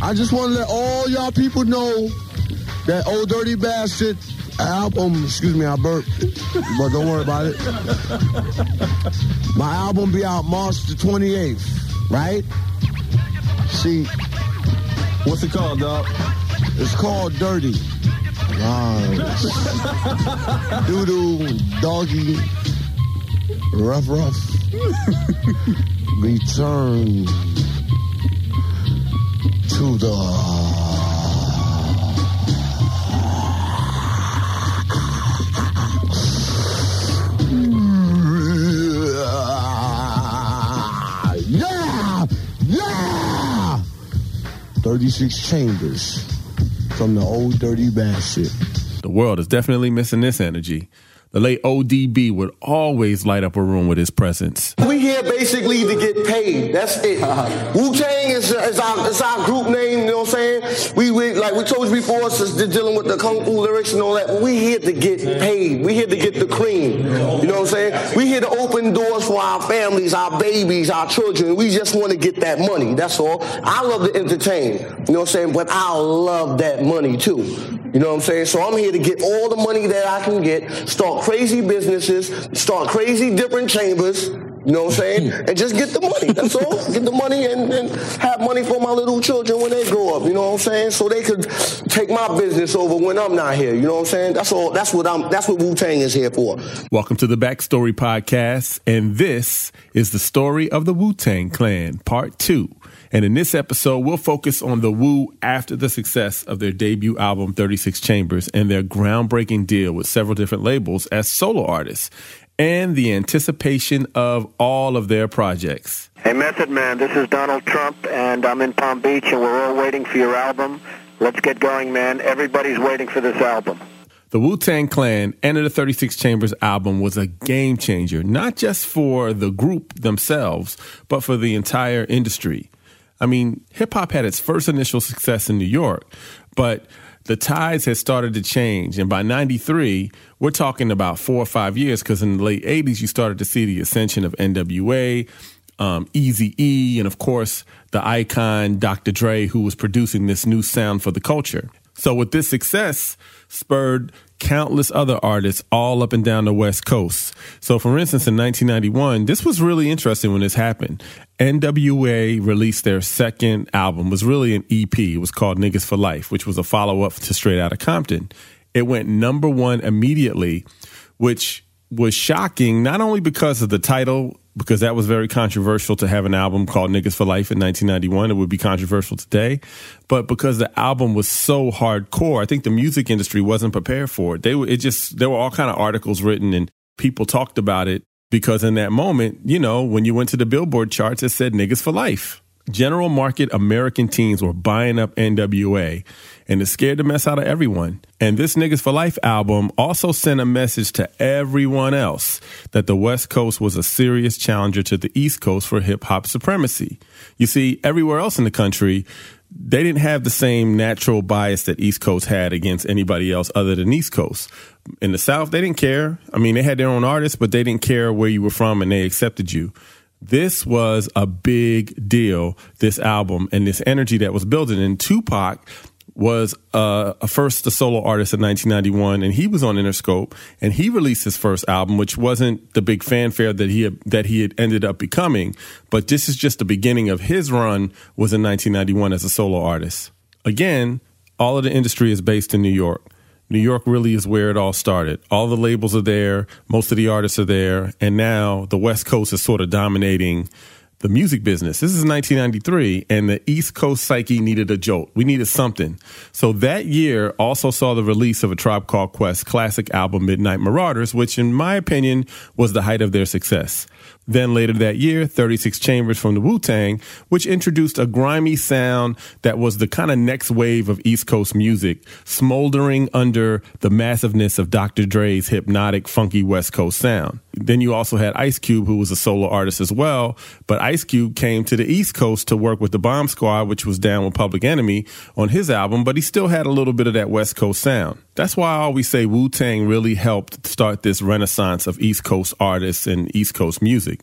I just want to let all y'all people know that Old Dirty Bastard album, excuse me, I burped, but don't worry about it. My album be out March the 28th, right? See, What's it called, dog? it's called Dirty. Nice. Doodoo, doggy, rough, rough. Return to the. Yeah! Yeah! 36 chambers from the old dirty bastard. The world is definitely missing this energy. The late ODB would always light up a room with his presence. We here basically to get paid. That's it. Wu Tang is, is, our, our group name. You know what I'm saying? We, we like we told you before, since dealing with the kung fu lyrics and all that. We here to get paid. We here to get the cream. You know what I'm saying? We here to open doors for our families, our babies, our children. We just want to get that money. That's all. I love to entertain. You know what I'm saying? But I love that money too. You know what I'm saying? So I'm here to get all the money that I can get, start crazy businesses, start crazy different chambers. You know what I'm saying? And just get the money. That's all. Get the money and, and have money for my little children when they grow up. You know what I'm saying? So they could take my business over when I'm not here. You know what I'm saying? That's all. That's what I'm. That's what Wu Tang is here for. Welcome to the Backstory Podcast, and this is the story of the Wu Tang Clan, Part 2. And in this episode, we'll focus on the Wu after the success of their debut album, 36 Chambers, and their groundbreaking deal with several different labels as solo artists, and the anticipation of all of their projects. Hey, Method Man, this is Donald Trump, and I'm in Palm Beach, and we're all waiting for your album. Let's get going, man. Everybody's waiting for this album. The Wu Tang Clan and the 36 Chambers album was a game changer, not just for the group themselves, but for the entire industry. I mean, hip hop had its first initial success in New York, but the tides had started to change. And by 93, we're talking about four or five years because in the late 80s, you started to see the ascension of NWA, um, Easy E, and of course, the icon Dr. Dre, who was producing this new sound for the culture. So, with this success, spurred countless other artists all up and down the West Coast. So, for instance, in 1991, this was really interesting when this happened. NWA released their second album, it was really an EP. It was called Niggas for Life, which was a follow up to Straight Outta Compton. It went number one immediately, which was shocking, not only because of the title, because that was very controversial to have an album called Niggas for Life in 1991. It would be controversial today, but because the album was so hardcore, I think the music industry wasn't prepared for it. They were, it just, there were all kind of articles written and people talked about it because in that moment, you know, when you went to the Billboard charts, it said Niggas for Life. General market American teens were buying up NWA and it scared the mess out of everyone. And this Niggas for Life album also sent a message to everyone else that the West Coast was a serious challenger to the East Coast for hip hop supremacy. You see, everywhere else in the country, they didn't have the same natural bias that East Coast had against anybody else other than East Coast. In the South, they didn't care. I mean, they had their own artists, but they didn't care where you were from and they accepted you. This was a big deal, this album and this energy that was building. And Tupac was uh, a first a solo artist in 1991, and he was on Interscope, and he released his first album, which wasn't the big fanfare that he had, that he had ended up becoming. But this is just the beginning of his run. Was in 1991 as a solo artist. Again, all of the industry is based in New York. New York really is where it all started. All the labels are there, most of the artists are there, and now the West Coast is sort of dominating the music business. This is 1993, and the East Coast psyche needed a jolt. We needed something. So that year also saw the release of a Tribe Called Quest classic album, Midnight Marauders, which, in my opinion, was the height of their success. Then later that year, 36 Chambers from the Wu Tang, which introduced a grimy sound that was the kind of next wave of East Coast music, smoldering under the massiveness of Dr. Dre's hypnotic, funky West Coast sound. Then you also had Ice Cube, who was a solo artist as well, but Ice Cube came to the East Coast to work with the Bomb Squad, which was down with Public Enemy on his album, but he still had a little bit of that West Coast sound. That's why I always say Wu Tang really helped start this renaissance of East Coast artists and East Coast music.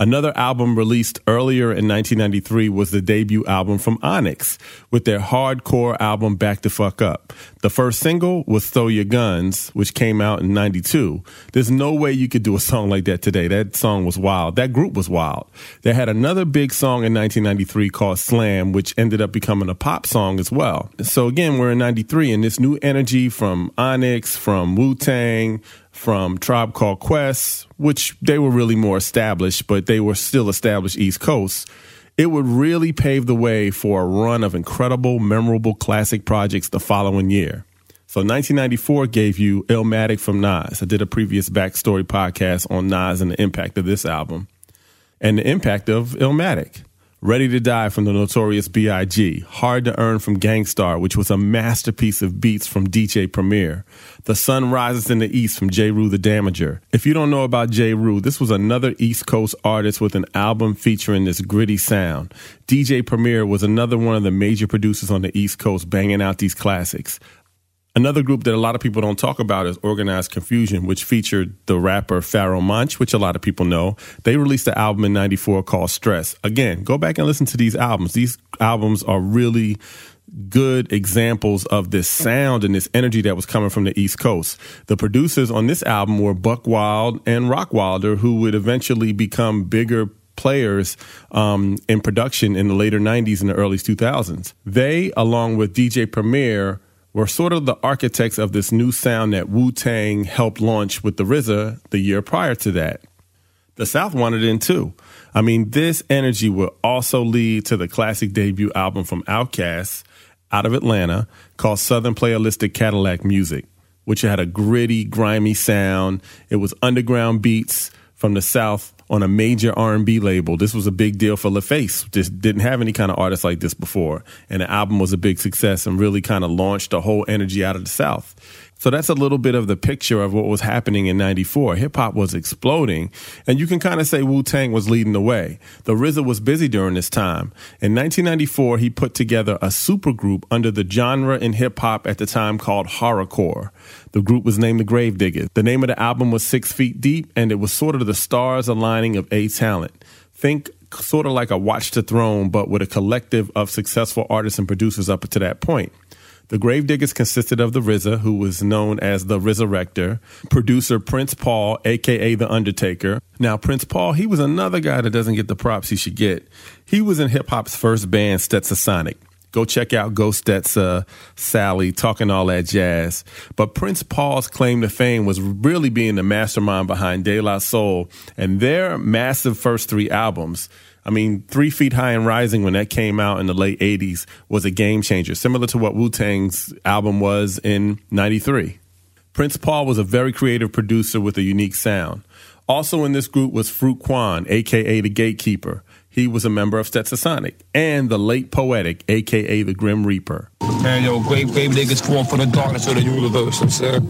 Another album released earlier in 1993 was the debut album from Onyx with their hardcore album Back the Fuck Up. The first single was Throw Your Guns, which came out in 92. There's no way you could do a song like that today. That song was wild. That group was wild. They had another big song in 1993 called Slam, which ended up becoming a pop song as well. So again, we're in 93 and this new energy from Onyx, from Wu-Tang, from Tribe Called Quest, which they were really more established, but they were still established East Coast. It would really pave the way for a run of incredible, memorable classic projects the following year. So 1994 gave you Illmatic from Nas. I did a previous backstory podcast on Nas and the impact of this album and the impact of Illmatic. Ready to Die from the Notorious B.I.G., Hard to Earn from Gang Starr, which was a masterpiece of beats from DJ Premier, The Sun Rises in the East from Jeru the Damager. If you don't know about Jeru, this was another East Coast artist with an album featuring this gritty sound. DJ Premier was another one of the major producers on the East Coast banging out these classics. Another group that a lot of people don't talk about is Organized Confusion, which featured the rapper Pharoahe Monch, which a lot of people know. They released an album in 94 called Stress. Again, go back and listen to these albums. These albums are really good examples of this sound and this energy that was coming from the East Coast. The producers on this album were Buck Wild and Rockwilder, who would eventually become bigger players um, in production in the later 90s and the early 2000s. They, along with DJ Premier, were sort of the architects of this new sound that Wu Tang helped launch with the RZA the year prior to that. The South wanted in too. I mean, this energy would also lead to the classic debut album from Outkast out of Atlanta called Southern Playalistic Cadillac Music, which had a gritty, grimy sound. It was underground beats from the South on a major R&B label. This was a big deal for LaFace. Just didn't have any kind of artist like this before. And the album was a big success and really kind of launched the whole energy out of the South. So that's a little bit of the picture of what was happening in 94. Hip hop was exploding and you can kind of say Wu-Tang was leading the way. The RZA was busy during this time. In 1994, he put together a supergroup under the genre in hip hop at the time called horrorcore. The group was named the Gravediggaz. The name of the album was Six Feet Deep and it was sort of the stars aligning of A talent. Think sort of like a Watch the Throne, but with a collective of successful artists and producers up to that point. The Gravediggaz consisted of the RZA, who was known as the RZArector, producer Prince Paul, aka The Undertaker. Now, Prince Paul, he was another guy that doesn't get the props he should get. He was in hip hop's first band, Stetsasonic. Go check out Go Stetsa, Sally, talking all that jazz. But Prince Paul's claim to fame was really being the mastermind behind De La Soul and their massive first three albums. I mean, Three Feet High and Rising, when that came out in the late 80s, was a game changer, similar to what Wu Tang's album was in 93. Prince Paul was a very creative producer with a unique sound. Also in this group was Frukwan, aka the Gatekeeper. He was a member of Stetsasonic and the late Poetic, aka the Grim Reaper. Man, yo, grave, Gravediggaz form for the darkness of the universe, I'm saying.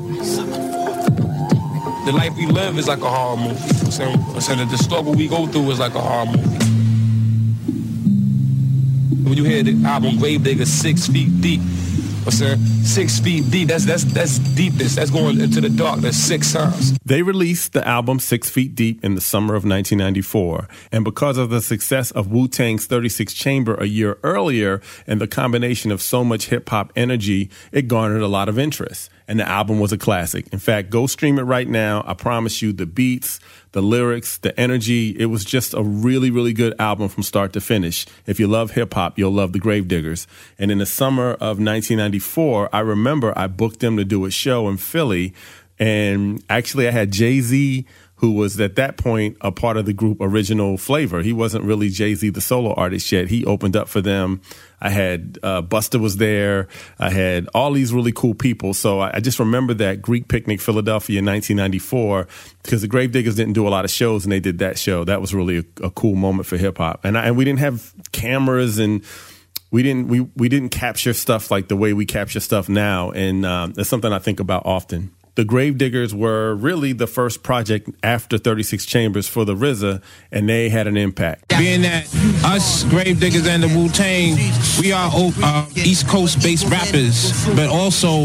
The life we live is like a horror movie. I'm saying, I'm saying that the struggle we go through is like a horror movie. When you hear the album Gravediggaz Six Feet Deep, I'm saying six feet deep. That's that's that's deepness. That's going into the darkness six times. They released the album Six Feet Deep in the summer of 1994, and because of the success of Wu Tang's 36 Chamber a year earlier, and the combination of so much hip hop energy, it garnered a lot of interest and the album was a classic. In fact, go stream it right now. I promise you the beats, the lyrics, the energy. It was just a really, really good album from start to finish. If you love hip hop, you'll love the Gravediggaz. And in the summer of 1994, I remember I booked them to do a show in Philly. And actually, I had Jay Z who was at that point a part of the group Original Flavor. He wasn't really Jay Z, the solo artist yet. He opened up for them. I had uh, Busta was there. I had all these really cool people. So I, I just remember that Greek Picnic, Philadelphia, in 1994, because the Gravediggaz didn't do a lot of shows, and they did that show. That was really a, a cool moment for hip hop. And, and we didn't have cameras and we didn't we we didn't capture stuff like the way we capture stuff now, and um, that's something I think about often. The Gravediggaz were really the first project after 36 Chambers for the RZA, and they had an impact. Being that us Gravediggaz and the Wu Tang, we are uh, East Coast based rappers, but also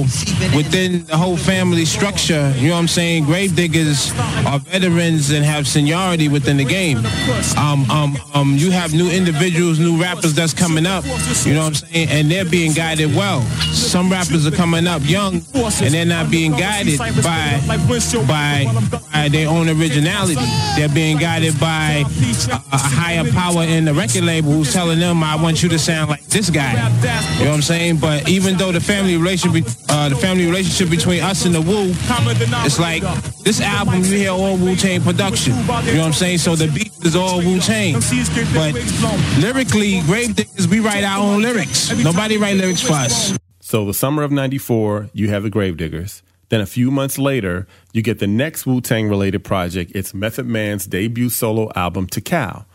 within the whole family structure, you know what I'm saying? Gravediggaz are veterans and have seniority within the game. Um, um, um, you have new individuals, new rappers that's coming up, you know what I'm saying? And they're being guided well. Some rappers are coming up young and they're not being guided by, by, by their own originality. They're being guided by a, a higher power in the record label who's telling them, I want you to sound like this guy. You know what I'm saying? But even though the family relationship, uh, the family relationship between us and the Wu, it's like this album you hear all Wu Tang production. You know what I'm saying? So the beat is all Wu Tang. But lyrically, Gravediggaz, we write our own lyrics. Nobody write lyrics for us. So the summer of 94, you have the Gravediggaz. Then a few months later, you get the next Wu Tang related project. It's Method Man's debut solo album, Tical.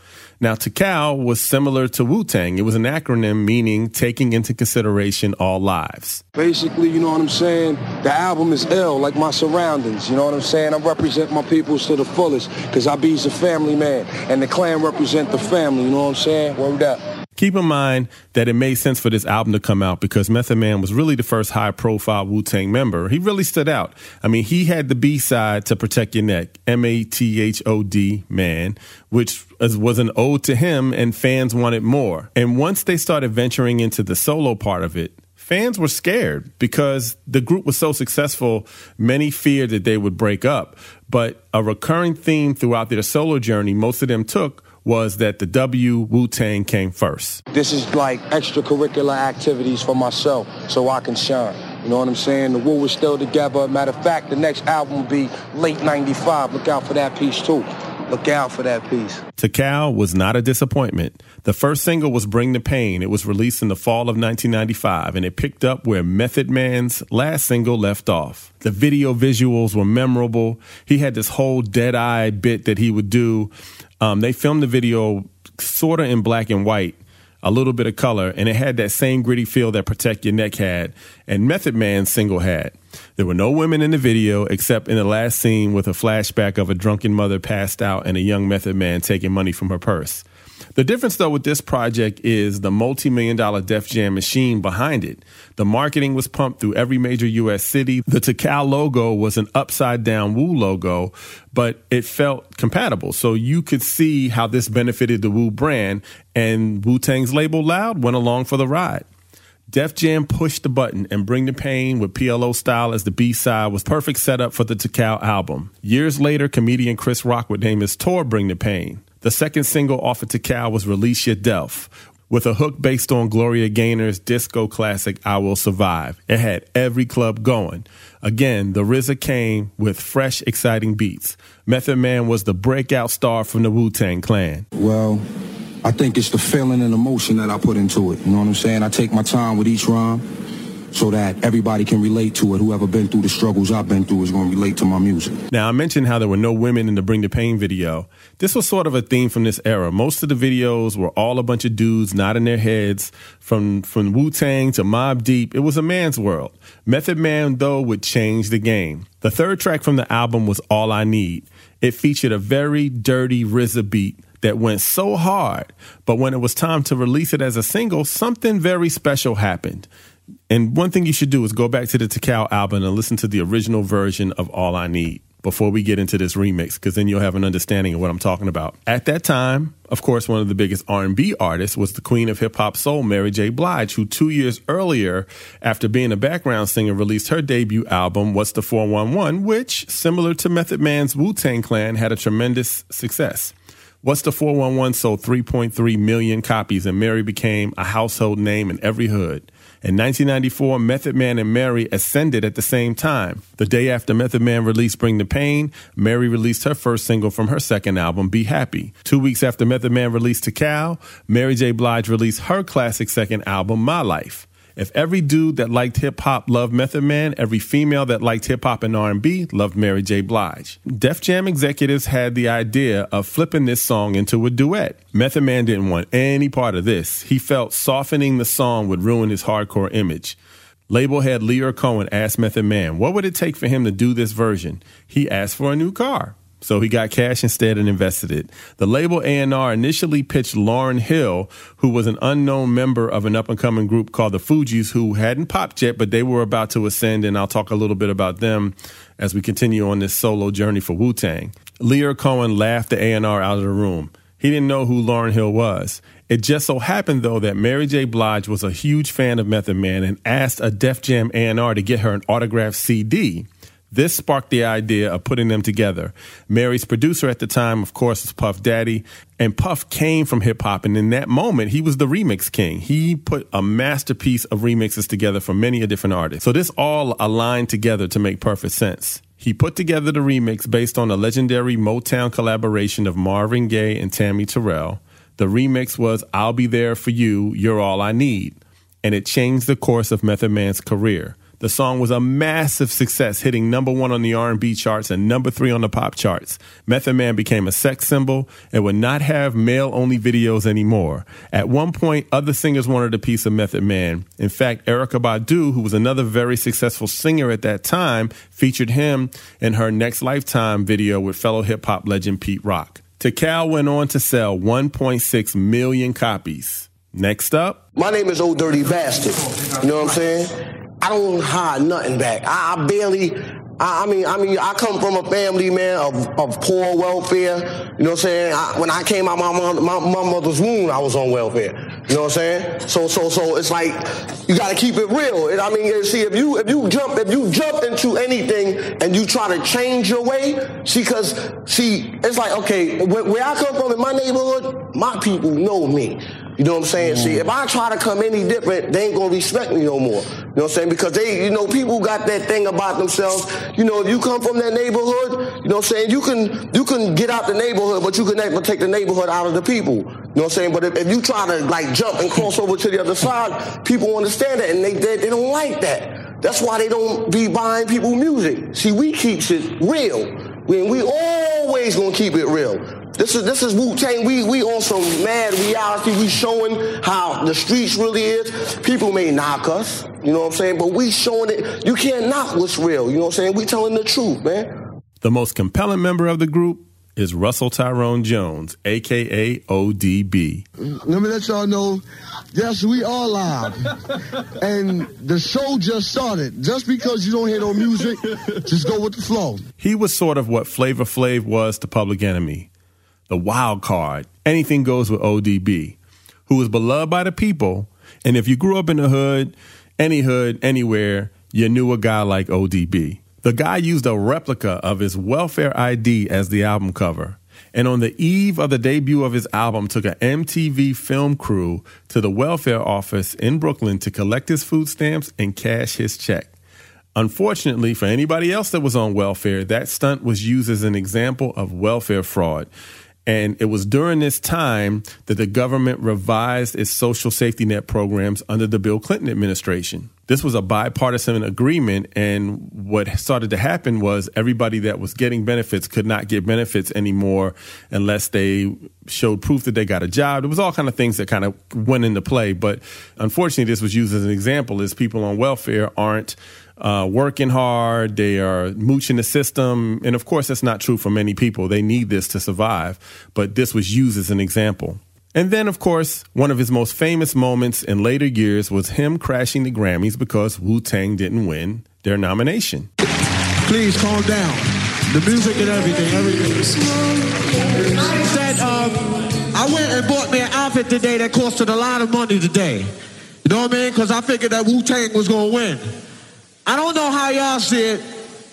Now, Tical was similar to Wu Tang. It was an acronym meaning taking into consideration all lives. Basically, you know what I'm saying? The album is ill, like my surroundings. You know what I'm saying? I represent my peoples to the fullest because I be's a family man, and the clan represent the family. You know what I'm saying? Word up. Keep in mind that it made sense for this album to come out because Method Man was really the first high profile Wu Tang member. He really stood out. I mean, he had the B side to Protect Your Neck, M A T H O D, man, which was an ode to him, and fans wanted more. And once they started venturing into the solo part of it, fans were scared because the group was so successful, many feared that they would break up. But a recurring theme throughout their solo journey, most of them took was that the W Wu Tang came first. This is like extracurricular activities for myself so I can shine. You know what I'm saying? The Wu is still together. Matter of fact, the next album will be late 95. Look out for that piece too. Look out for that piece. Tical was not a disappointment. The first single was Bring the Pain. It was released in the fall of 1995 and it picked up where Method Man's last single left off. The video visuals were memorable. He had this whole dead eye bit that he would do. Um, they filmed the video sort of in black and white a little bit of color, and it had that same gritty feel that Protect Your Neck had and Method Man's single had. There were no women in the video except in the last scene with a flashback of a drunken mother passed out and a young Method Man taking money from her purse. The difference, though, with this project is the multi million dollar Def Jam machine behind it. The marketing was pumped through every major U.S. city. The Tical logo was an upside down Wu logo, but it felt compatible. So you could see how this benefited the Wu brand, and Wu Tang's label Loud went along for the ride. Def Jam pushed the button and Bring the Pain with PLO style as the B side was perfect setup for the Tical album. Years later, comedian Chris Rock would name his tour Bring the Pain. The second single off of Tical was Release Yo' Delf, with a hook based on Gloria Gaynor's disco classic I Will Survive. It had every club going. Again, the RZA came with fresh, exciting beats. Method Man was the breakout star from the Wu Tang Clan. Well, I think it's the feeling and emotion that I put into it. You know what I'm saying? I take my time with each rhyme so that everybody can relate to it. Whoever been through the struggles I've been through is going to relate to my music. Now, I mentioned how there were no women in the Bring the Pain video. This was sort of a theme from this era. Most of the videos were all a bunch of dudes nodding their heads from, from Wu Tang to Mobb Deep. It was a man's world. Method Man, though, would change the game. The third track from the album was All I Need. It featured a very dirty RZA beat that went so hard, but when it was time to release it as a single, something very special happened. And one thing you should do is go back to the Tical album and listen to the original version of All I Need before we get into this remix because then you'll have an understanding of what I'm talking about. At that time, of course, one of the biggest R&B artists was the queen of hip hop soul, Mary J. Blige, who 2 years earlier after being a background singer released her debut album What's the 411, which similar to Method Man's Wu-Tang Clan had a tremendous success. What's the 411 sold 3.3 million copies and Mary became a household name in every hood. In 1994, Method Man and Mary ascended at the same time. The day after Method Man released Bring the Pain, Mary released her first single from her second album, Be Happy. Two weeks after Method Man released Tical, Mary J. Blige released her classic second album, My Life. If every dude that liked hip hop loved Method Man, every female that liked hip hop and R&B loved Mary J. Blige. Def Jam executives had the idea of flipping this song into a duet. Method Man didn't want any part of this. He felt softening the song would ruin his hardcore image. Label head Lyor Cohen asked Method Man, what would it take for him to do this version? He asked for a new car. So he got cash instead and invested it. The label A&R initially pitched Lauryn Hill, who was an unknown member of an up-and-coming group called the Fugees, who hadn't popped yet, but they were about to ascend, and I'll talk a little bit about them as we continue on this solo journey for Wu-Tang. Lyor Cohen laughed the A&R out of the room. He didn't know who Lauryn Hill was. It just so happened, though, that Mary J. Blige was a huge fan of Method Man and asked a Def Jam A&R to get her an autographed CD. This sparked the idea of putting them together. Mary's producer at the time, of course, was Puff Daddy, and Puff came from hip hop, and in that moment, he was the remix king. He put a masterpiece of remixes together for many a different artists. So this all aligned together to make perfect sense. He put together the remix based on a legendary Motown collaboration of Marvin Gaye and Tammy Terrell. The remix was I'll Be There For You, You're All I Need, and it changed the course of Method Man's career. The song was a massive success, hitting number one on the R&B charts and number three on the pop charts. Method Man became a sex symbol and would not have male-only videos anymore. At one point, other singers wanted a piece of Method Man. In fact, Erykah Badu, who was another very successful singer at that time, featured him in her Next Lifetime video with fellow hip-hop legend Pete Rock. Tical went on to sell 1.6 million copies. Next up. My name is Old Dirty Bastard. You know what I'm saying? I don't hide nothing back. I, I barely. I, mean, I mean, I come from a family, man, of, of poor welfare. You know what I'm saying? I, when I came out my, mom, my, my mother's womb, I was on welfare. You know what I'm saying? So, so, so it's like you got to keep it real. And I mean, see, if you if you jump if you jump into anything and you try to change your way, see, because see, it's like okay, where, where I come from in my neighborhood, my people know me. You know what I'm saying? Mm. See, if I try to come any different, they ain't gonna respect me no more. You know what I'm saying? Because they, you know, people got that thing about themselves. You know, if you come from that neighborhood, you know what I'm saying? You can you can get out the neighborhood, but you can never take the neighborhood out of the people. You know what I'm saying? But if, if you try to like jump and cross over to the other side, people understand that and they they, they don't like that. That's why they don't be buying people music. See, we keeps it real. We, we always gonna keep it real. This is this is Wu Tang. We we on some mad reality. We showing how the streets really is. People may knock us, you know what I'm saying, but we showing it. You can't knock what's real. You know what I'm saying? We telling the truth, man. The most compelling member of the group is Russell Tyrone Jones, aka ODB. Let me let y'all know. Yes, we are live, and the show just started. Just because you don't hear no music, just go with the flow. He was sort of what Flavor Flav was to Public Enemy the wild card, anything goes with ODB, who was beloved by the people. And if you grew up in the hood, any hood, anywhere, you knew a guy like ODB. The guy used a replica of his welfare ID as the album cover. And on the eve of the debut of his album, took an MTV film crew to the welfare office in Brooklyn to collect his food stamps and cash his check. Unfortunately, for anybody else that was on welfare, that stunt was used as an example of welfare fraud. And it was during this time that the government revised its social safety net programs under the Bill Clinton administration. This was a bipartisan agreement, and what started to happen was everybody that was getting benefits could not get benefits anymore unless they showed proof that they got a job. There was all kind of things that kind of went into play, but unfortunately, this was used as an example: is people on welfare aren't uh, working hard, they are mooching the system. And of course, that's not true for many people. They need this to survive. But this was used as an example. And then, of course, one of his most famous moments in later years was him crashing the Grammys because Wu Tang didn't win their nomination. Please calm down. The music and everything, everything. Said, um, I went and bought me an outfit today that costed a lot of money today. You know what I mean? Because I figured that Wu Tang was going to win. I don't know how y'all see it,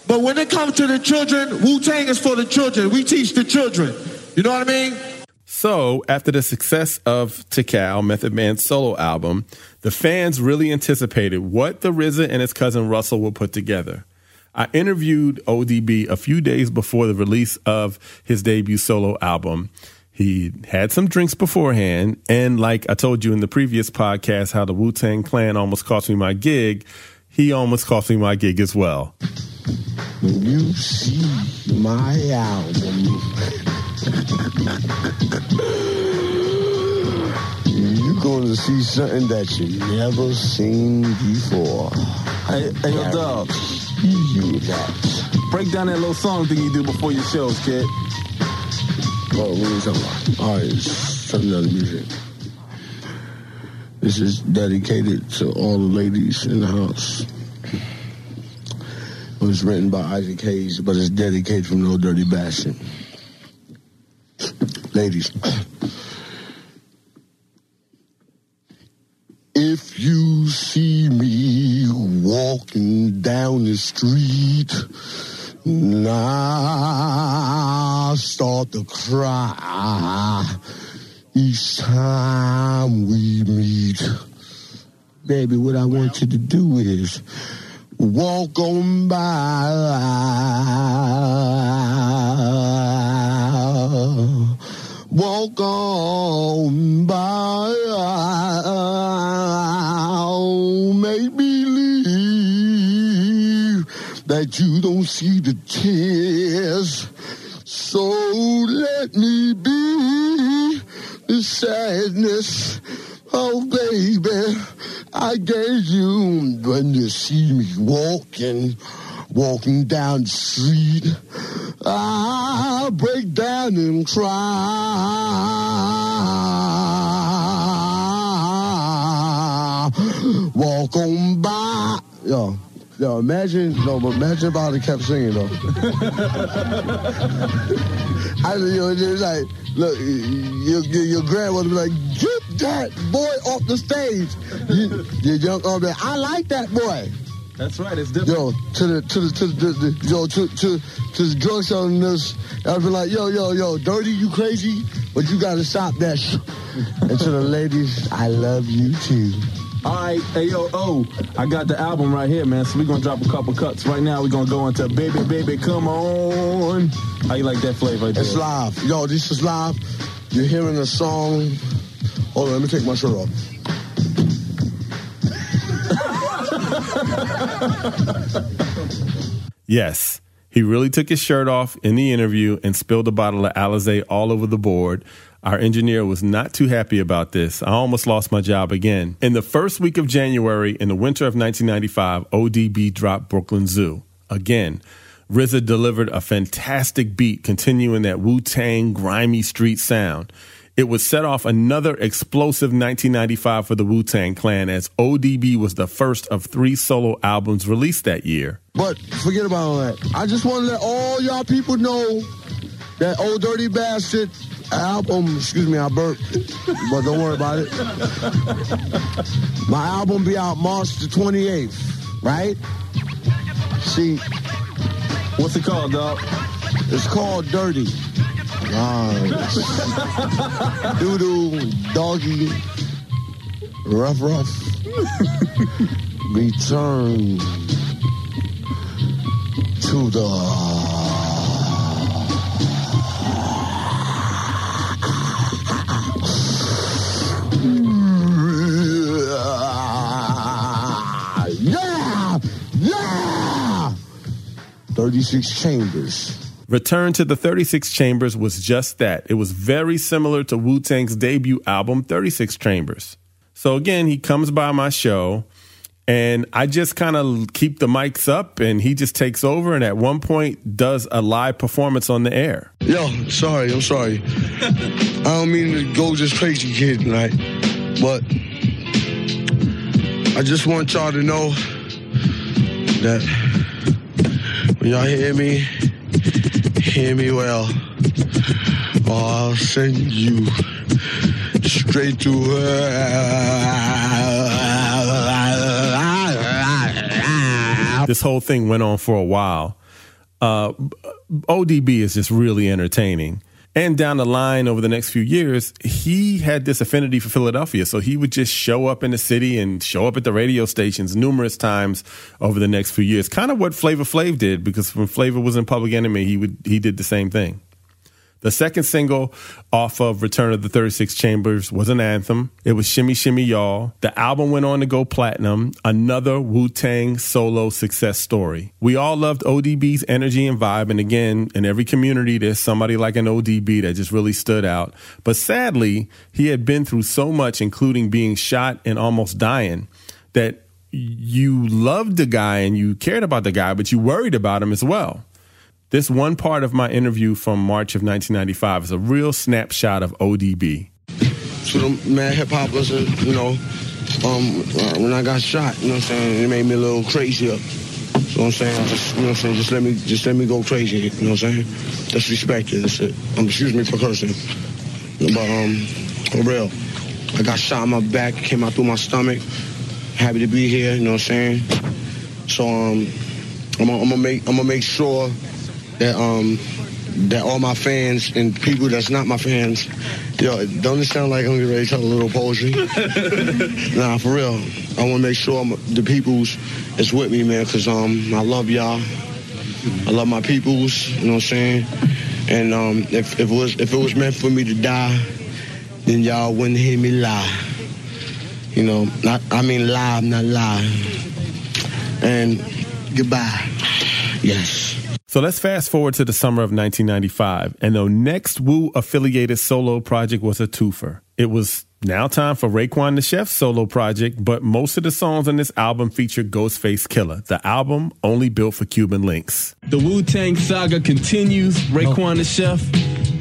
but when it comes to the children, Wu Tang is for the children. We teach the children. You know what I mean? So, after the success of Tical, Method Man's solo album, the fans really anticipated what the RZA and his cousin Russell would put together. I interviewed ODB a few days before the release of his debut solo album. He had some drinks beforehand, and like I told you in the previous podcast, how the Wu Tang Clan almost cost me my gig he almost cost me my gig as well. When you see my album, you're going to see something that you never seen before. Hey, hey yo, dog. Break down that little song thing you do before your shows, kid. Oh, what are we talking about? All right, something other music. This is dedicated to all the ladies in the house. It was written by Isaac Hayes, but it's dedicated from No Dirty Bastard. Ladies. If you see me walking down the street, I start to cry each time we meet. Baby, what I want you to do is walk on by. Walk on by. Make believe that you don't see the tears. So let me be sadness. Oh, baby, I gave you when you see me walking, walking down the street. I break down and cry. Walk on by. Yo, yo, imagine, no, but imagine if I would have kept singing though. I, you know, it's like, look, your, your, your grandmother be like, get that boy off the stage. You, your young uncle, I like that boy. That's right. It's different. Yo, to the to the to the, the yo to to to the drug selling this, I've been like, yo yo yo, dirty, you crazy, but you gotta stop that. And to the ladies, I love you too. All right, hey yo, oh, I got the album right here, man. So we're gonna drop a couple cuts. Right now, we're gonna go into Baby Baby Come On. How you like that flavor? Right? It's live, yo. This is live. You're hearing a song. Hold on, let me take my shirt off. Yes, he really took his shirt off in the interview and spilled a bottle of Alizé all over the board. Our engineer was not too happy about this. I almost lost my job again. In the first week of January, in the winter of 1995, ODB dropped Brooklyn Zoo. Again, RZA delivered a fantastic beat, continuing that Wu Tang grimy street sound. It would set off another explosive 1995 for the Wu Tang Clan as ODB was the first of three solo albums released that year. But forget about all that. I just want to let all y'all people know that Old Dirty Bastard album, excuse me, I burped, but don't worry about it. My album be out March the 28th, right? See, What's it called, dog? it's called Dirty. Doodoo, doggy, rough, rough. Return to the. Yeah! Yeah! 36 chambers. Return to the 36 Chambers was just that. It was very similar to Wu Tang's debut album, 36 Chambers. So again, he comes by my show and I just kind of keep the mics up and he just takes over and at one point does a live performance on the air. Yo, sorry, I'm sorry. I don't mean to go just crazy kid tonight, but I just want y'all to know that when y'all hear me, hear me well, I'll send you straight to. This whole thing went on for a while. Uh, ODB is just really entertaining. And down the line over the next few years, he had this affinity for Philadelphia. So he would just show up in the city and show up at the radio stations numerous times over the next few years. Kind of what Flavor Flav did, because when Flavor was in Public Enemy, he would he did the same thing. The second single off of Return of the 36 Chambers was an anthem. It was Shimmy Shimmy Ya. The album went on to go platinum, another Wu Tang solo success story. We all loved ODB's energy and vibe, and again, in every community, there's somebody like an ODB that just really stood out. But sadly, he had been through so much, including being shot and almost dying, that you loved the guy and you cared about the guy, but you worried about him as well. This one part of my interview from March of 1995 is a real snapshot of ODB. To the mad hip hoppers, uh, you know, um, uh, when I got shot, you know what I'm saying, it made me a little crazier. You know what I'm saying? Just, you know what I'm saying? Just let me, just let me go crazy. You know what I'm saying? That's respected. That's it. Um, excuse me for cursing. But um, for real, I got shot in my back, came out through my stomach. Happy to be here. You know what I'm saying? So um, I'm gonna, I'm gonna make, I'm gonna make sure that um, that all my fans and people that's not my fans, yo, don't it sound like I'm getting ready to tell a little poetry? nah, for real. I want to make sure I'm, the peoples is with me, man, because um, I love y'all. I love my peoples, you know what I'm saying? And um, if, if, it was, if it was meant for me to die, then y'all wouldn't hear me lie. You know, not, I mean live, not lie. And goodbye. Yes. So let's fast forward to the summer of 1995, and the next Wu affiliated solo project was a twofer. It was now time for Raekwon the Chef's solo project, but most of the songs on this album feature Ghostface Killah, The album only built for Cuban links. The Wu Tang saga continues. Raekwon the Chef,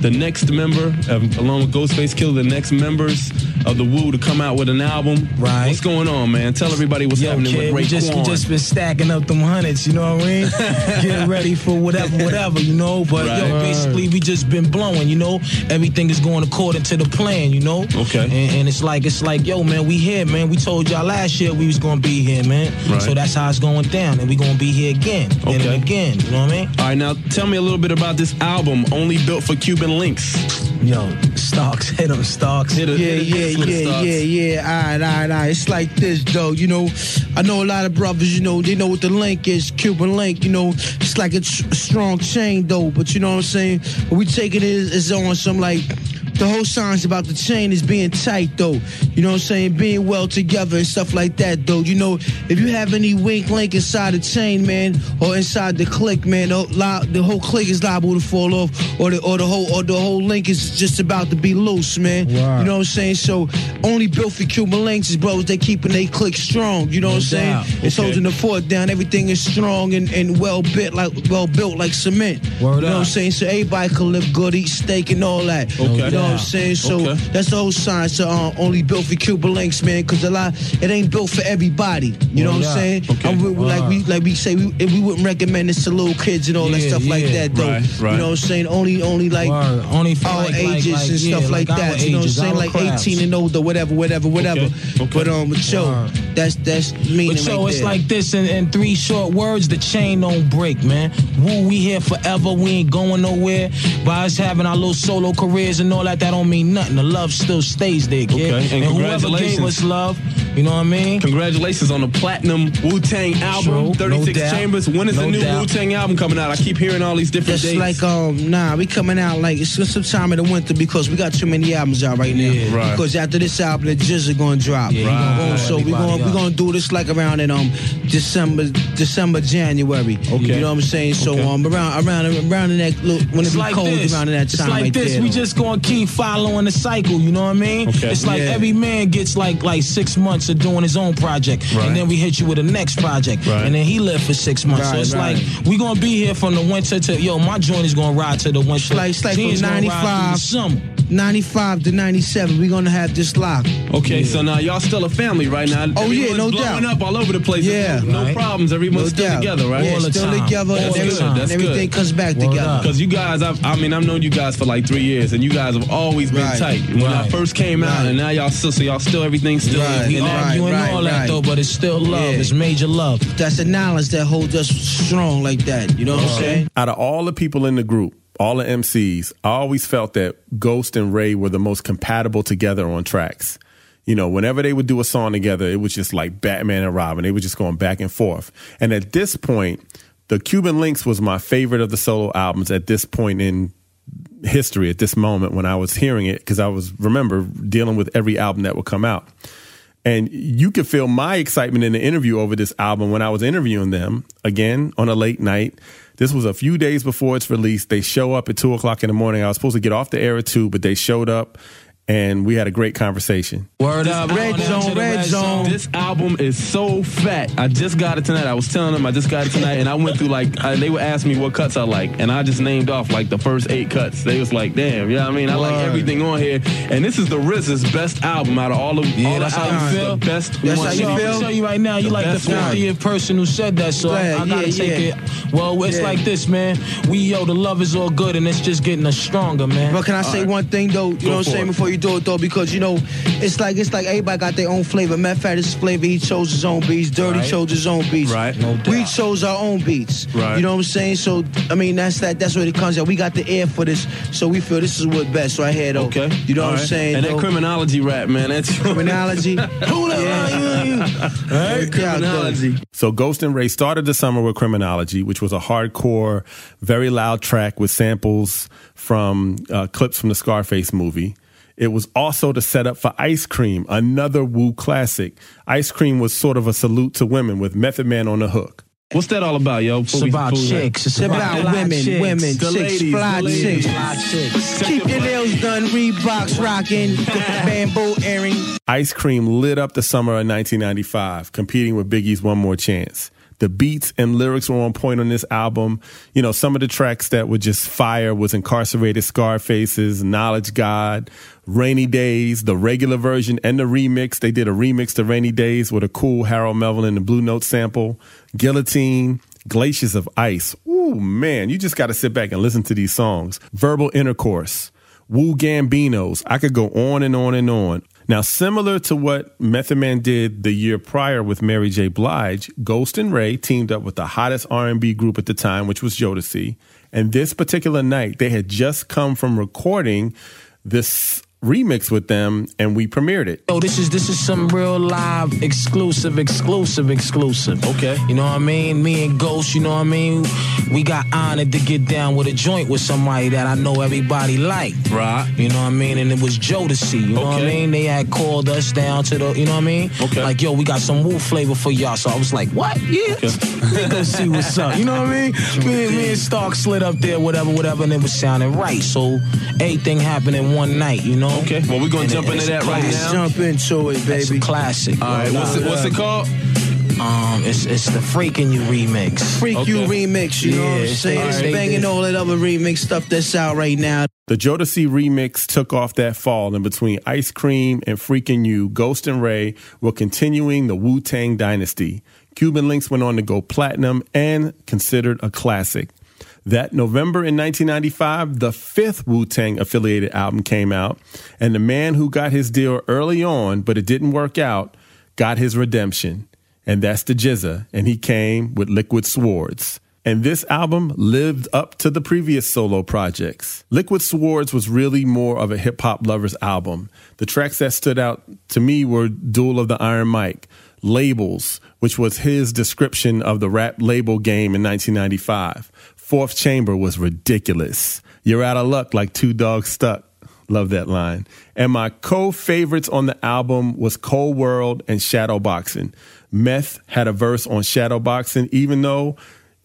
the next member, of, along with Ghostface Killah, the next members of the Wu to come out with an album. Right. What's going on, man? Tell everybody what's Yo, happening kid, with we just, we just been stacking up them hundreds, you know what I mean? Getting ready for whatever, whatever, you know? But Right. yo, basically, we just been blowing, you know? Everything is going according to the plan, you know? Okay. And, and it's like, it's like, yo, man, we here, man. We told y'all last year we was gonna be here, man. Right. So that's how it's going down. And we gonna be here again. And again, you know what I mean? All right, now tell me a little bit about this album, only built for Cuban links. Yo, Starks, hit him, Starks. Hit it, Yeah, hit it, yeah, yeah, yeah, yeah. All right, all right, all right. It's like this, though. You know, I know a lot of brothers, you know, they know what the link is, Cuban link. You know, it's like a, tr- a strong chain, though. But you know what I'm saying? We take it is on some like. The whole song's about the chain is being tight, though. You know what I'm saying? Being well together and stuff like that, though. You know, if you have any wink link inside the chain, man, or inside the click, man, the, li- the whole click is liable to fall off, or the or the whole or the whole link is just about to be loose, man. You know what I'm saying? So only built for Cuban links is bros. They keeping they click strong. You know what I'm saying? doubt. It's holding the fort down. Everything is strong and, and well built, like well built, like cement. Word you know what I'm saying? So everybody can live good, eat steak and all that. Okay. You know what I'm saying? So Okay. that's the whole sign. So uh, only built for Cuban links, man. Because a lot, it ain't built for everybody. You know Word what I'm saying? Okay. I'm with- like we like we say, we, we wouldn't recommend this to little kids and all that Yeah, stuff like that, though. Right, right. You know what I'm saying? Only, only like Word. Only for our like, ages like, like, and yeah, stuff like, our that. You know what I'm saying? Like crowds. 18 and older, whatever, whatever, whatever. Okay, okay. But um, but yo, Word. that's that's meaning But yo, right it's there. like this in, in three short words: the chain don't break, man. Woo, we here forever. We ain't going nowhere. By us having our little solo careers and all that, that don't mean nothing. The love still stays there, kid. Okay, and whoever gave us love, you know what I mean? Congratulations on the platinum Wu Tang album, True, 36 doubt. Chambers. When is the new. Wu Tang album coming out? I keep hearing all these different Just dates. like um nah, we coming out like it's some time in the winter because we got too many albums out right now. Yeah. Right. Because after this album, the GZA gonna drop. Yeah, gonna Boom, So we gonna we gonna do this like around in um December December January. Okay. You know what I'm saying? So Okay. um around around around in that look when it It's be like cold this. around in that it's like right this. there. we though. just gonna keep following the cycle. You know what I mean? Okay. It's like Yeah. every man gets like like six months of doing his own project, Right. and then we hit you with the next project, Right. and then he left for six months. so it's right. like we gonna be here from the winter to yo. My joint is gonna ride to the winter. It's like, it's like from gonna ride the 95, summer. 95 to 97, we're gonna have this lock. Okay, so now y'all still a family right now. Oh, yeah, Everyone's no blowing doubt. up all over the place. Yeah. no Right. problems. Everyone's No still doubt. together, right? Yeah, All the still time. together All and, the every- That's everything good. comes back Word together. Because you guys, I've, I mean, I've known you guys for like three years, and you guys have always been Right. tight. When I first came out, and now y'all still, so y'all still everything's still. Right. We arguing right, all that right. though, but it's still love. Yeah. It's major love. That's the knowledge that holds us strong like that. You know what I'm saying? Out of all the people in the group, all the MCs, I always felt that Ghost and Ray were the most compatible together on tracks. You know, whenever they would do a song together, it was just like Batman and Robin. They were just going back and forth. And at this point, the Cuban Links was my favorite of the solo albums at this point in history, at this moment when I was hearing it, because I was, remember, dealing with every album that would come out. And you could feel my excitement in the interview over this album when I was interviewing them again on a late night. This was a few days before its release. They show up at two o'clock in the morning. I was supposed to get off the air at two, but they showed up and we had a great conversation. Word up, Red Zone, to Red Zone. This album is so fat. I just got it tonight. I was telling them I just got it tonight, and I went through like I, they would ask me what cuts I like, and I just named off like the first eight cuts. They was like, "Damn, yeah, I mean, I like everything on here." And this is the RZA's best album out of all of Yeah, all that's the how you feel? The best That's one. how you feel? I'll tell you right now, you The like the best one. 50th person who said that, so I, Yeah, I gotta yeah, take yeah. it. Well, it's Yeah. like this, man. We, yo, the love is all good, and it's just getting us stronger, man. But can I say one thing though? You know what I'm saying before you do it though, because you know it's like it's like everybody got their own flavor. Matter of fact, his flavor he chose his own beats. Dirty Right. chose his own beats. Right. No doubt. We chose our own beats. Right. You know what I'm saying? So I mean that's that that's where it comes at. We got the air for this, so we feel this is what best right here though. Okay. You know All what I'm saying? And that criminology rap, man. That's criminology. Who the hell you? Hey, criminology. So Ghost and Ray started the summer with Criminology, which was a hardcore, very loud track with samples from uh, clips from the Scarface movie. It was also the setup for Ice Cream, another Wu classic. Ice Cream was sort of a salute to women with Method Man on the hook. What's that all about, yo? It's Before we- about we- chicks. It's It's about, about fly women, chicks. women, The chicks, ladies, fly the ladies. chicks. Fly chicks. Keep your nails done, Reeboks rocking, bamboo earring. Ice Cream lit up the summer of 1995, competing with Biggie's One More Chance. The beats and lyrics were on point on this album. You know, some of the tracks that were just fire was Incarcerated Scarfaces, Knowledge God, Rainy Days, the regular version and the remix. They did a remix to Rainy Days with a cool Harold Melvin and the Blue Note sample. Guillotine, Glaciers of Ice. Ooh, man, you just got to sit back and listen to these songs. Verbal Intercourse. Wu Gambinos. I could go on and on and on. Now, similar to what Method Man did the year prior with Mary J. Blige, Ghost and Ray teamed up with the hottest R&B group at the time, which was Jodeci. And this particular night, they had just come from recording this remix with them, and we premiered it. Oh, this is this is some real live, exclusive, exclusive, exclusive. Okay. You know what I mean? Me and Ghost, you know what I mean? We got honored to get down with a joint with somebody that I know everybody like. Right. You know what I mean? And it was Jodeci. You know what I mean? They had called us down to the, you know what I mean? Okay. Like, yo, we got some Wu flavor for y'all. So I was like, what? Yeah. Let go see what's up. You know what I mean? Me, and- me and Stark slid up there, whatever, whatever, and it was sounding right. So everything happened in one night, you know? Okay. Well, we're gonna And jump it- into that a right classic. now. Jump into it, It's baby. a classic. All right. What's it, what's it called? Um, it's it's the freaking you remix. Freak You remix, you know what I'm it's saying? the- It's they banging did. all that other remix stuff that's out right now. The Jodeci remix took off that fall, and between Ice Cream and Freaking You, Ghost and Ray were continuing the Wu Tang dynasty. Cuban Links went on to go platinum and considered a classic. That November in 1995, the fifth Wu Tang affiliated album came out, and the man who got his deal early on, but it didn't work out, got his redemption. And that's the GZA, and he came with Liquid Swords. And this album lived up to the previous solo projects. Liquid Swords was really more of a hip hop lover's album. The tracks that stood out to me were Duel of the Iron Mic, Labels, which was his description of the rap label game in 1995. Fourth Chamber was ridiculous. You're out of luck like two dogs stuck. Love that line. And my co favorites on the album was Cold World and Shadowboxing. Meth had a verse on Shadowboxing, even though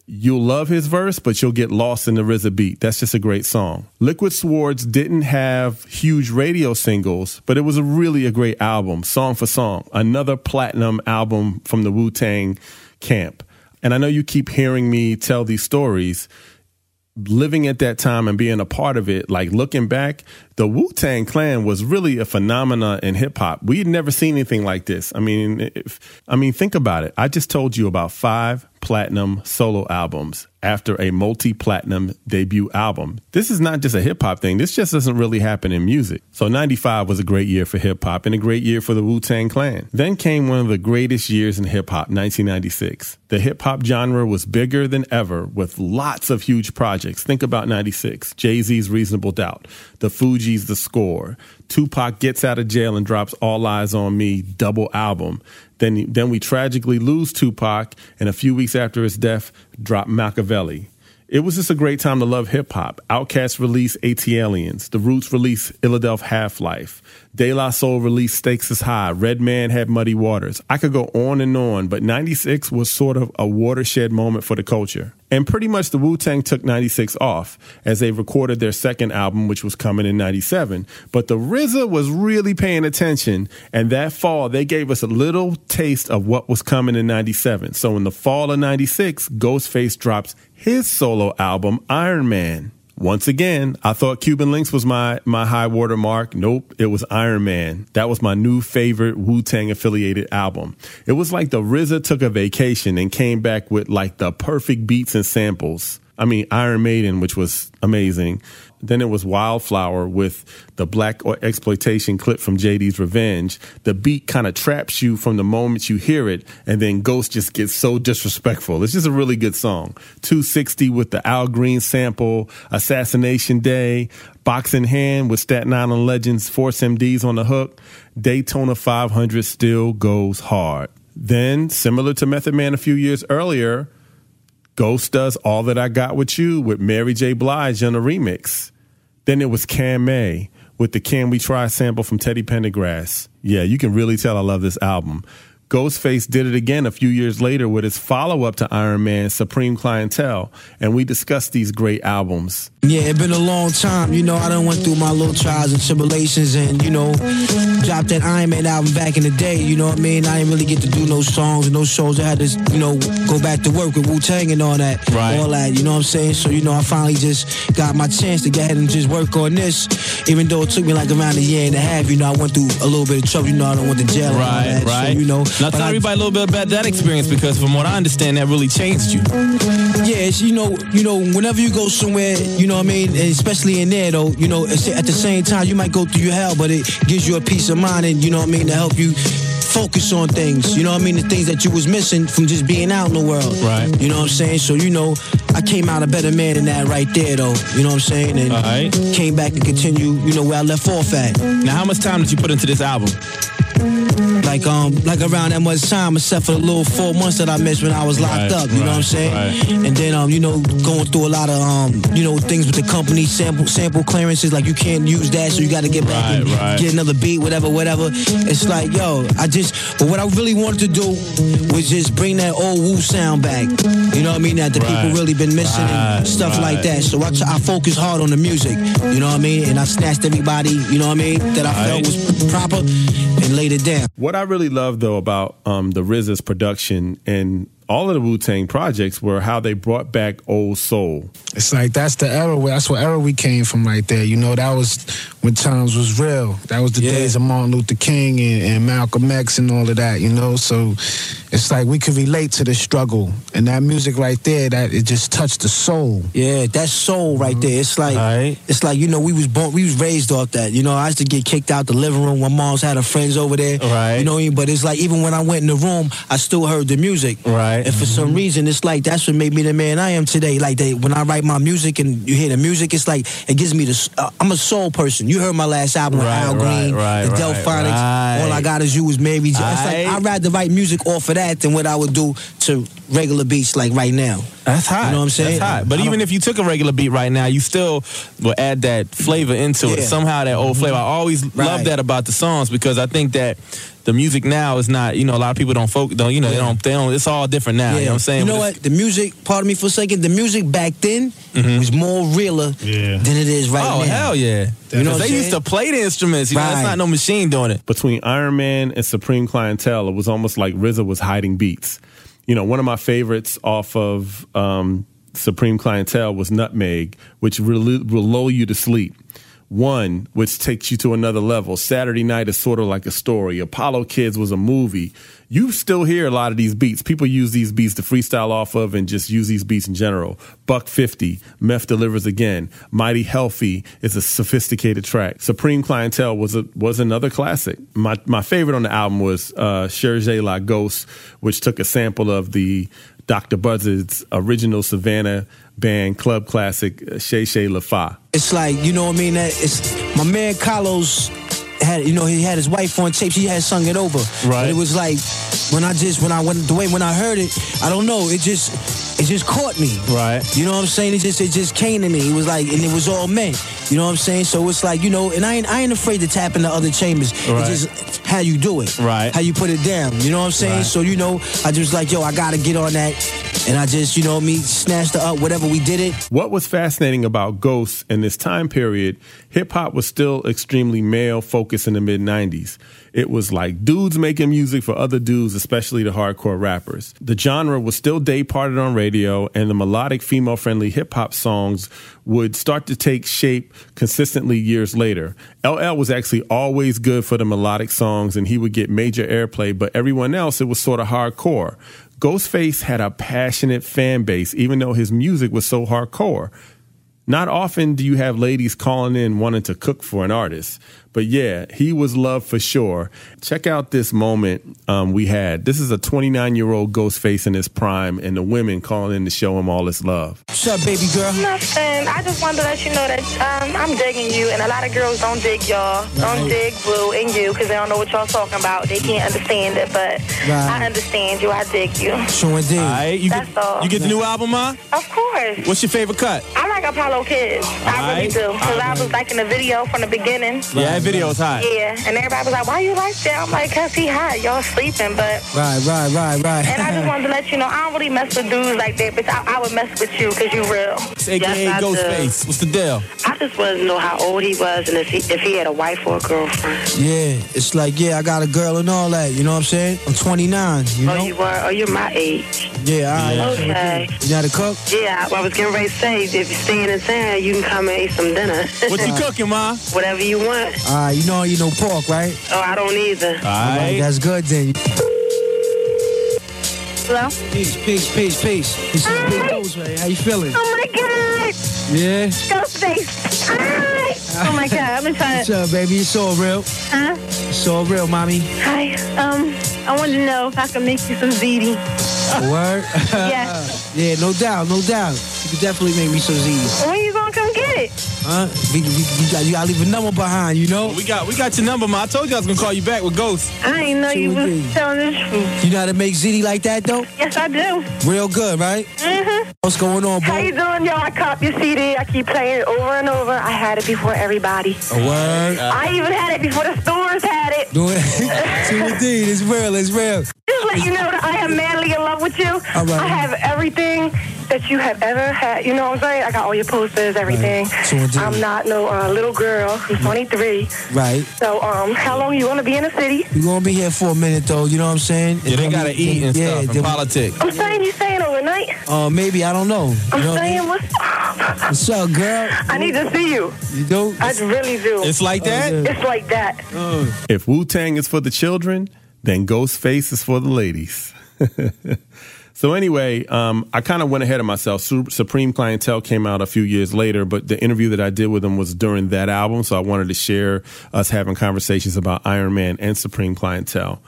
you'll love his verse, but you'll get lost in the RZA beat. That's just a great song. Liquid Swords didn't have huge radio singles, but it was a really a great album, song for song. Another platinum album from the Wu Tang camp. And I know you keep hearing me tell these stories. Living at that time and being a part of it, like looking back, the Wu Tang Clan was really a phenomena in hip hop. We had never seen anything like this. I mean, if, I mean, think about it. I just told you about five platinum solo albums after a multi platinum debut album. This is not just a hip hop thing. This just doesn't really happen in music. So 95 was a great year for hip hop and a great year for the Wu Tang Clan. Then came one of the greatest years in hip hop, 1996. The hip hop genre was bigger than ever with lots of huge projects. Think about 96, Jay Z's Reasonable Doubt, the Fugees The Score, Tupac gets out of jail and drops All Eyes on Me double album. Then, then we tragically lose Tupac, and a few weeks after his death, drop Makaveli. It was just a great time to love hip hop. Outkast released ATLiens. The Roots released Illadelph Half Life. De La Soul released Stakes is High. Redman had Muddy Waters. I could go on and on, but 96 was sort of a watershed moment for the culture. And pretty much the Wu Tang took 96 off as they recorded their second album, which was coming in 97. But the RZA was really paying attention. And that fall, they gave us a little taste of what was coming in 97. So in the fall of 96, Ghostface drops his solo album, Iron Man. Once again, I thought Cuban Links was my my high water mark. Nope, it was Iron Man. That was my new favorite Wu Tang affiliated album. It was like the RZA took a vacation and came back with like the perfect beats and samples. I mean, Iron Maiden, which was amazing. Then it was Wildflower with the black exploitation clip from JD's Revenge. The beat kind of traps you from the moment you hear it, and then Ghost just gets so disrespectful. It's just a really good song. 260 with the Al Green sample, Assassination Day, Box in Hand with Staten Island Legends, Force MDs on the hook. Daytona 500 still goes hard. Then, similar to Method Man a few years earlier, Ghost does All That I Got With You with Mary J. Blige on a remix. Then it was Camay with the Can We Try sample from Teddy Pendergrass. Yeah, you can really tell I love this album. Ghostface did it again a few years later with his follow up to Iron Man, Supreme Clientele, and we discussed these great albums. Yeah, it's been a long time. You know, I done went through my little trials and tribulations and, you know, dropped that Iron Man album back in the day. You know what I mean? I didn't really get to do no songs and no shows. I had to, you know, go back to work with Wu Tang and all that. Right. All that, you know what I'm saying? So, you know, I finally just got my chance to go ahead and just work on this. Even though it took me like around a year and a half, you know, I went through a little bit of trouble. You know, I don't went to jail. and all Right, that. right. So, you know, Now tell I- everybody a little bit about that experience because from what I understand, that really changed you. Yeah, it's, you know, you know, whenever you go somewhere, you know what I mean, and especially in there though, you know, at the same time you might go through your hell, but it gives you a peace of mind and you know what I mean to help you focus on things. You know what I mean, the things that you was missing from just being out in the world. Right. You know what I'm saying? So you know, I came out a better man than that right there though. You know what I'm saying? And right. came back and continue, you know, where I left off at. Now, how much time did you put into this album? Like um, like around that much time, except for the little four months that I missed when I was locked Right, up. You know what I'm saying? right. And then um, you know, going through a lot of um, you know, things with the company sample sample clearances. Like you can't use that, so you got to get back Right, and right. get another beat, whatever, whatever. It's like yo, I just, but what I really wanted to do was just bring that old Wu sound back. You know what I mean? That the Right, people really been missing right, and stuff like that. So I, try, I focus hard on the music. You know what I mean? And I snatched everybody. You know what I mean? That I felt was proper and laid it down. What I really love though about um, the RZA's production and all of the Wu Tang projects were how they brought back old soul. It's like that's the era. where- That's what era we came from right there. You know, that was when times was real. That was the Yeah. days of Martin Luther King and, and Malcolm X and all of that. You know, so it's like we could relate to the struggle and that music right there. That it just touched the soul. Yeah, that soul right mm-hmm. there. It's like Right. it's like you know we was born, we was raised off that. You know, I used to get kicked out the living room when moms had her friends over there. Right. You know, what I mean? but it's like even when I went in the room, I still heard the music. Right. And for some reason, it's like that's what made me the man I am today. Like they, when I write my music and you hear the music, it's like it gives me the. Uh, I'm a soul person. You heard my last album with Right, Al Green, right, the right, Delfonics. right. All I got is you is Mary J. It's like I'd rather write music off of that than what I would do to regular beats like right now. That's hot. You know what I'm saying? That's hot. But I even if you took a regular beat right now, you still will add that flavor into it. Somehow that old flavor. I mm-hmm. always love that about the songs because I think that the music now is not, you know, a lot of people don't focus, don't, you know, they don't, they don't, it's all different now. You know what I'm saying? You know But what? The music, pardon me for a second, the music back then mm-hmm. was more realer Yeah. than it is right Oh, now. hell yeah. You know what they I'm used to play the instruments. You know, it's not no machine doing it. Between Iron Man and Supreme Clientele, it was almost like RZA was hiding beats. You know, one of my favorites off of um, Supreme Clientele was Nutmeg, which will, will lull you to sleep. One, which takes you to another level. Saturday Night is sort of like a story. Apollo Kids was a movie. You still hear a lot of these beats. People use these beats to freestyle off of and just use these beats in general. Buck 50, Meth Delivers Again. Mighty Healthy is a sophisticated track. Supreme Clientele was a, was another classic. My my favorite on the album was uh, Cherche La Ghost, which took a sample of the Dr. Buzzard's original Savannah band club classic, uh, Shay Shay La Fa. It's like, you know what I mean? It's my man Carlos had you know, he had his wife on tape, she had sung it over. Right. But it was like when I just when I went the way when I heard it, I don't know, it just it just caught me. Right. You know what I'm saying? It just it just came to me. It was like and it was all meant. You know what I'm saying? So it's like, you know, and I ain't I ain't afraid to tap into other chambers. Right. It's just how you do it. Right. How you put it down. You know what I'm saying? Right. So you know, I just like, yo, I gotta get on that and I just, you know me, snatched her up, whatever we did it. What was fascinating about Ghosts in this time period, hip hop was still extremely male focused in the mid 90s. It was like dudes making music for other dudes, especially the hardcore rappers. The genre was still day parted on radio, and the melodic female friendly hip hop songs would start to take shape consistently years later. LL was actually always good for the melodic songs, and he would get major airplay, but everyone else, it was sort of hardcore. Ghostface had a passionate fan base, even though his music was so hardcore. Not often do you have ladies calling in wanting to cook for an artist. But yeah, he was loved for sure. Check out this moment um, we had. This is a 29 year old Ghostface in his prime, and the women calling in to show him all his love. What's up, baby girl? Nothing. I just wanted to let you know that um, I'm digging you, and a lot of girls don't dig y'all. Don't dig Boo and you because they don't know what y'all talking about. They can't understand it, but Right. I understand you. I dig you. Sure indeed. All right, you That's get, all. you get the new album, Ma? Of course. What's your favorite cut? I like Apollo Kids. I really do. Because I was like in the video from the beginning. Yeah, that video's hot. Yeah, and everybody was like, why you like that? I'm like, because he hot. Y'all sleeping, but... Right, right, right, right. And I just wanted to let you know, I don't really mess with dudes like that, but I, I would mess with you because you real. AKA Yes. Ghostface. What's the deal? I just wanted to know how old he was and if he, if he had a wife or a girlfriend. Yeah, it's like, yeah, I got a girl and all that. You know what I'm saying? I'm 29. You oh, know? Oh, you were? Oh, you're my age. Yeah, all right. Okay. You how to cook? Yeah, I, I was getting ready to say, if you're staying in town, you can come and eat some dinner. What you cooking, Ma? Whatever you want. All right, you know you know pork, right? Oh, I don't either. All right, that's good then. Hello? Peace, peace, peace, peace. This is Big Ghost. How you feeling? Oh my God! Yeah. Ghostface! Hi! Oh my God, I've been trying What's up, baby? It's all real. Huh? It's all real, mommy. Hi. Um, I wanted to know if I could make you some ziti. Word? Yes. yeah, no doubt, no doubt. You could definitely make me some Z's. When you gonna come get it? Huh? We, we, you, got, you gotta leave a number behind, you know? We got we got your number, Ma. I told you I was gonna call you back with Ghost. I didn't know you was telling the truth. You know how to make ziti like that, though? Yes, I do. Real good, right? Mm-hmm. What's going on, boy? How you doing, y'all? I cop your CD. I keep playing it over and over. I had it before everybody. A word? I even had it before the stores had it. Do it. See, indeed, it's real, it's real. Just let you know that I am madly in love with you. All right. I have everything that you have ever had. You know what I'm saying? I got all your posters, everything. So indeed. I'm not no uh, little girl. I'm 23. Right. So, um, how long you want to be in the city? We're gonna be here for a minute, though, you know what I'm saying? Yeah, they gotta eat and stuff and politics. I'm saying you staying overnight. Uh, maybe, I don't know. You I'm know what I saying mean? what's What's up, girl? I need to see you. You do? I really do. It's like that? It's like that. If Wu Tang is for the children, then Ghostface is for the ladies. so anyway, um, I kind of went ahead of myself. Supreme Clientele came out a few years later, but the interview that I did with him was during that album, so I wanted to share us having conversations about Iron Man and Supreme Clientele.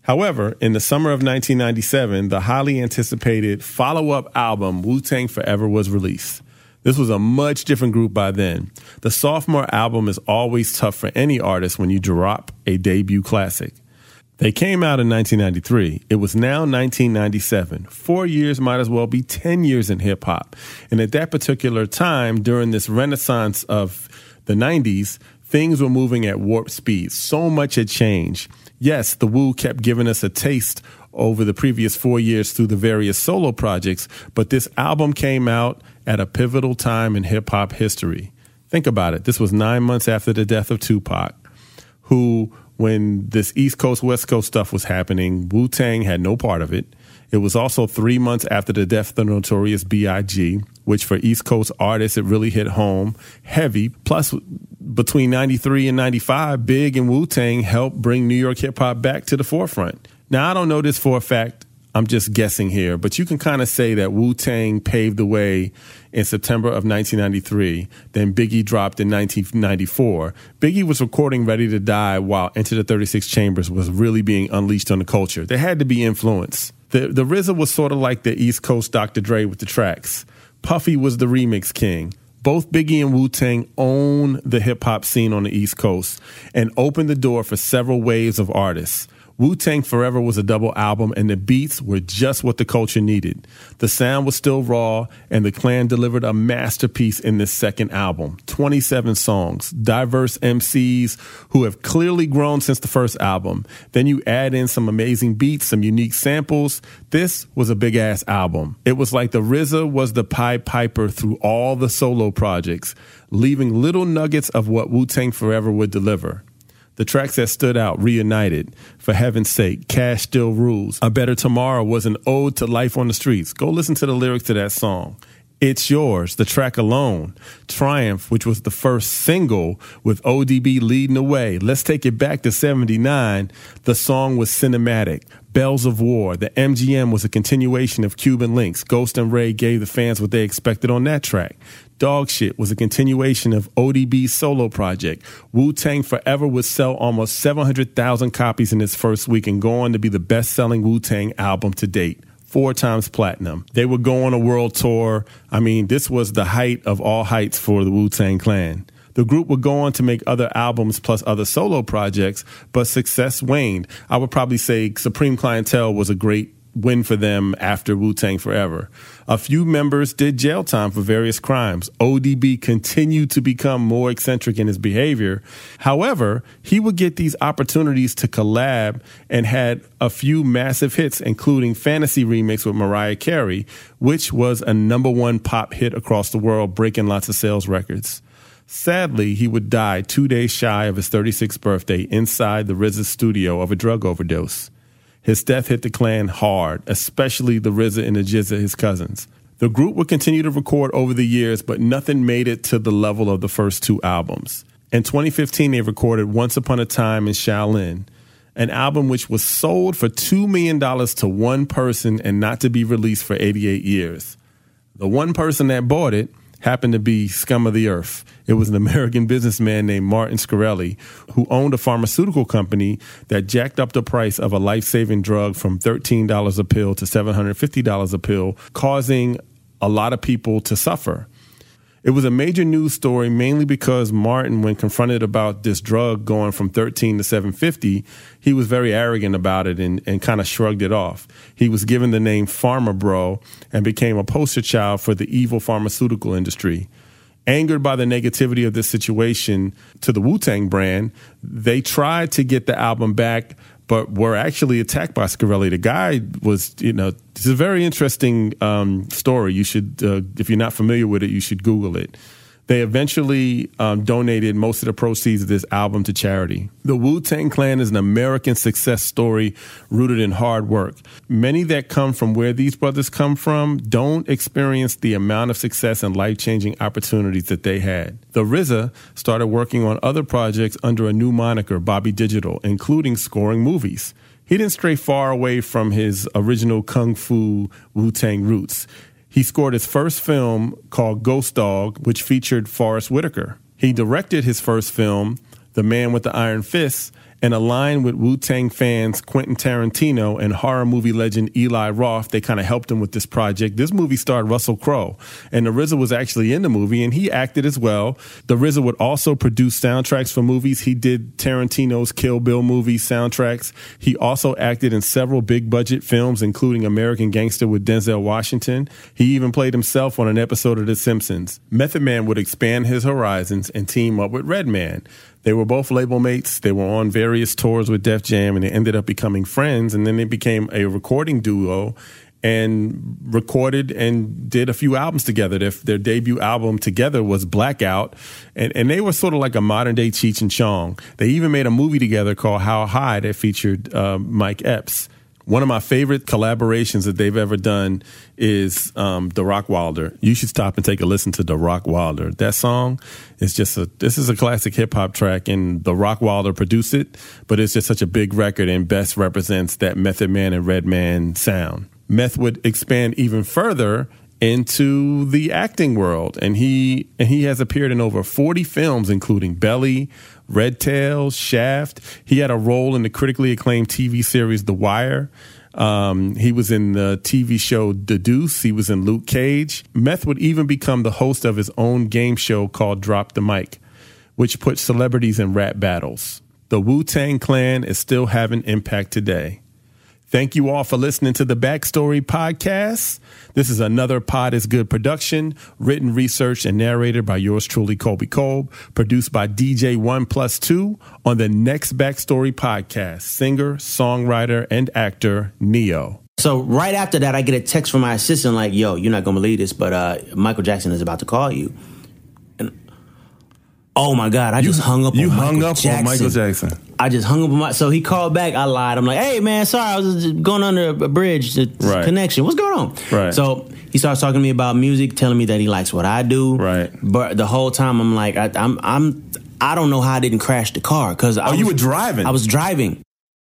However, in the summer of 1997, the highly anticipated follow-up album Wu Tang Forever was released. This was a much different group by then. The sophomore album is always tough for any artist when you drop a debut classic. They came out in 1993. It was now 1997. Four years might as well be 10 years in hip hop. And at that particular time, during this renaissance of the 90s, things were moving at warp speed. So much had changed. Yes, the Wu kept giving us a taste over the previous four years through the various solo projects, but this album came out at a pivotal time in hip hop history. Think about it. This was nine months after the death of Tupac, who, when this East Coast, West Coast stuff was happening, Wu Tang had no part of it. It was also three months after the death of the notorious B.I.G., which for East Coast artists, it really hit home heavy. Plus, between 93 and 95, Big and Wu Tang helped bring New York hip hop back to the forefront. Now, I don't know this for a fact. I'm just guessing here, but you can kind of say that Wu Tang paved the way in September of 1993. Then Biggie dropped in 1994. Biggie was recording Ready to Die while Enter the 36 Chambers was really being unleashed on the culture. There had to be influence. The, the RZA was sort of like the East Coast Dr. Dre with the tracks. Puffy was the remix king. Both Biggie and Wu Tang own the hip hop scene on the East Coast and opened the door for several waves of artists. Wu Tang Forever was a double album, and the beats were just what the culture needed. The sound was still raw, and the clan delivered a masterpiece in this second album 27 songs, diverse MCs who have clearly grown since the first album. Then you add in some amazing beats, some unique samples. This was a big ass album. It was like the RZA was the Pied Piper through all the solo projects, leaving little nuggets of what Wu Tang Forever would deliver. The tracks that stood out, Reunited, For Heaven's Sake, Cash Still Rules, A Better Tomorrow was an ode to life on the streets. Go listen to the lyrics to that song. It's Yours, the track alone. Triumph, which was the first single with ODB leading the way. Let's take it back to 79. The song was cinematic. Bells of War, the MGM was a continuation of Cuban Links. Ghost and Ray gave the fans what they expected on that track. Dog Shit was a continuation of ODB's solo project. Wu Tang Forever would sell almost 700,000 copies in its first week and go on to be the best selling Wu Tang album to date. Four times platinum. They would go on a world tour. I mean, this was the height of all heights for the Wu Tang Clan. The group would go on to make other albums plus other solo projects, but success waned. I would probably say Supreme Clientele was a great win for them after Wu Tang Forever. A few members did jail time for various crimes. ODB continued to become more eccentric in his behavior. However, he would get these opportunities to collab and had a few massive hits, including Fantasy Remix with Mariah Carey, which was a number one pop hit across the world, breaking lots of sales records. Sadly, he would die two days shy of his 36th birthday inside the RZA studio of a drug overdose. His death hit the clan hard, especially the RZA and the GZA, his cousins. The group would continue to record over the years, but nothing made it to the level of the first two albums. In 2015, they recorded Once Upon a Time in Shaolin, an album which was sold for $2 million to one person and not to be released for 88 years. The one person that bought it happened to be scum of the earth. It was an American businessman named Martin Shkreli who owned a pharmaceutical company that jacked up the price of a life saving drug from $13 a pill to $750 a pill, causing a lot of people to suffer. It was a major news story mainly because Martin, when confronted about this drug going from 13 to 750, he was very arrogant about it and, and kind of shrugged it off. He was given the name Pharma Bro and became a poster child for the evil pharmaceutical industry. Angered by the negativity of this situation to the Wu Tang brand, they tried to get the album back, but were actually attacked by Shkreli. The guy was, you know, it's a very interesting um, story. You should, uh, if you're not familiar with it, you should Google it. They eventually um, donated most of the proceeds of this album to charity. The Wu Tang Clan is an American success story rooted in hard work. Many that come from where these brothers come from don't experience the amount of success and life changing opportunities that they had. The RZA started working on other projects under a new moniker, Bobby Digital, including scoring movies. He didn't stray far away from his original Kung Fu Wu Tang roots. He scored his first film called Ghost Dog, which featured Forest Whitaker. He directed his first film, The Man with the Iron Fist, and aligned with Wu Tang fans Quentin Tarantino and horror movie legend Eli Roth. They kind of helped him with this project. This movie starred Russell Crowe, and the RZA was actually in the movie, and he acted as well. The RZA would also produce soundtracks for movies. He did Tarantino's Kill Bill movie soundtracks. He also acted in several big budget films, including American Gangster with Denzel Washington. He even played himself on an episode of The Simpsons. Method Man would expand his horizons and team up with Redman. They were both label mates. They were on various tours with Def Jam and they ended up becoming friends. And then they became a recording duo and recorded and did a few albums together. Their, their debut album together was Blackout. And, and they were sort of like a modern day Cheech and Chong. They even made a movie together called How High that featured uh, Mike Epps. One of my favorite collaborations that they've ever done is um, the Rockwilder. You should stop and take a listen to the Rockwilder. That song is just a this is a classic hip hop track, and the Rockwilder produced it, but it's just such a big record and best represents that Method Man and Redman sound. Meth would expand even further into the acting world and he and he has appeared in over 40 films including Belly, Red Tail, Shaft. He had a role in the critically acclaimed TV series The Wire. Um, he was in the TV show The. He was in Luke Cage. Meth would even become the host of his own game show called Drop the Mic, which put celebrities in rap battles. the Wu Tang Clan is still having impact today. Thank you all for listening to the Backstory Podcast. This is another Pod is Good production, written, researched, and narrated by yours truly, Colby Colb, produced by DJ One Plus Two on the next Backstory Podcast, singer, songwriter, and actor Ne-Yo. So right after that, I get a text from my assistant like, "Yo, you're not gonna believe this, but uh, Michael Jackson is about to call you." Oh my god, I just hung up. You on hung Michael up Jackson. on Michael Jackson. I just hung up on my. So he called back. I lied. I'm like, "Hey man, sorry, I was just going under a bridge Right. connection. What's going on?" Right. So he starts talking to me about music, telling me that he likes what I do. Right. But the whole time, I'm like, I, I'm, I'm, I don't know how I didn't crash the car because Oh, you were driving. I was driving.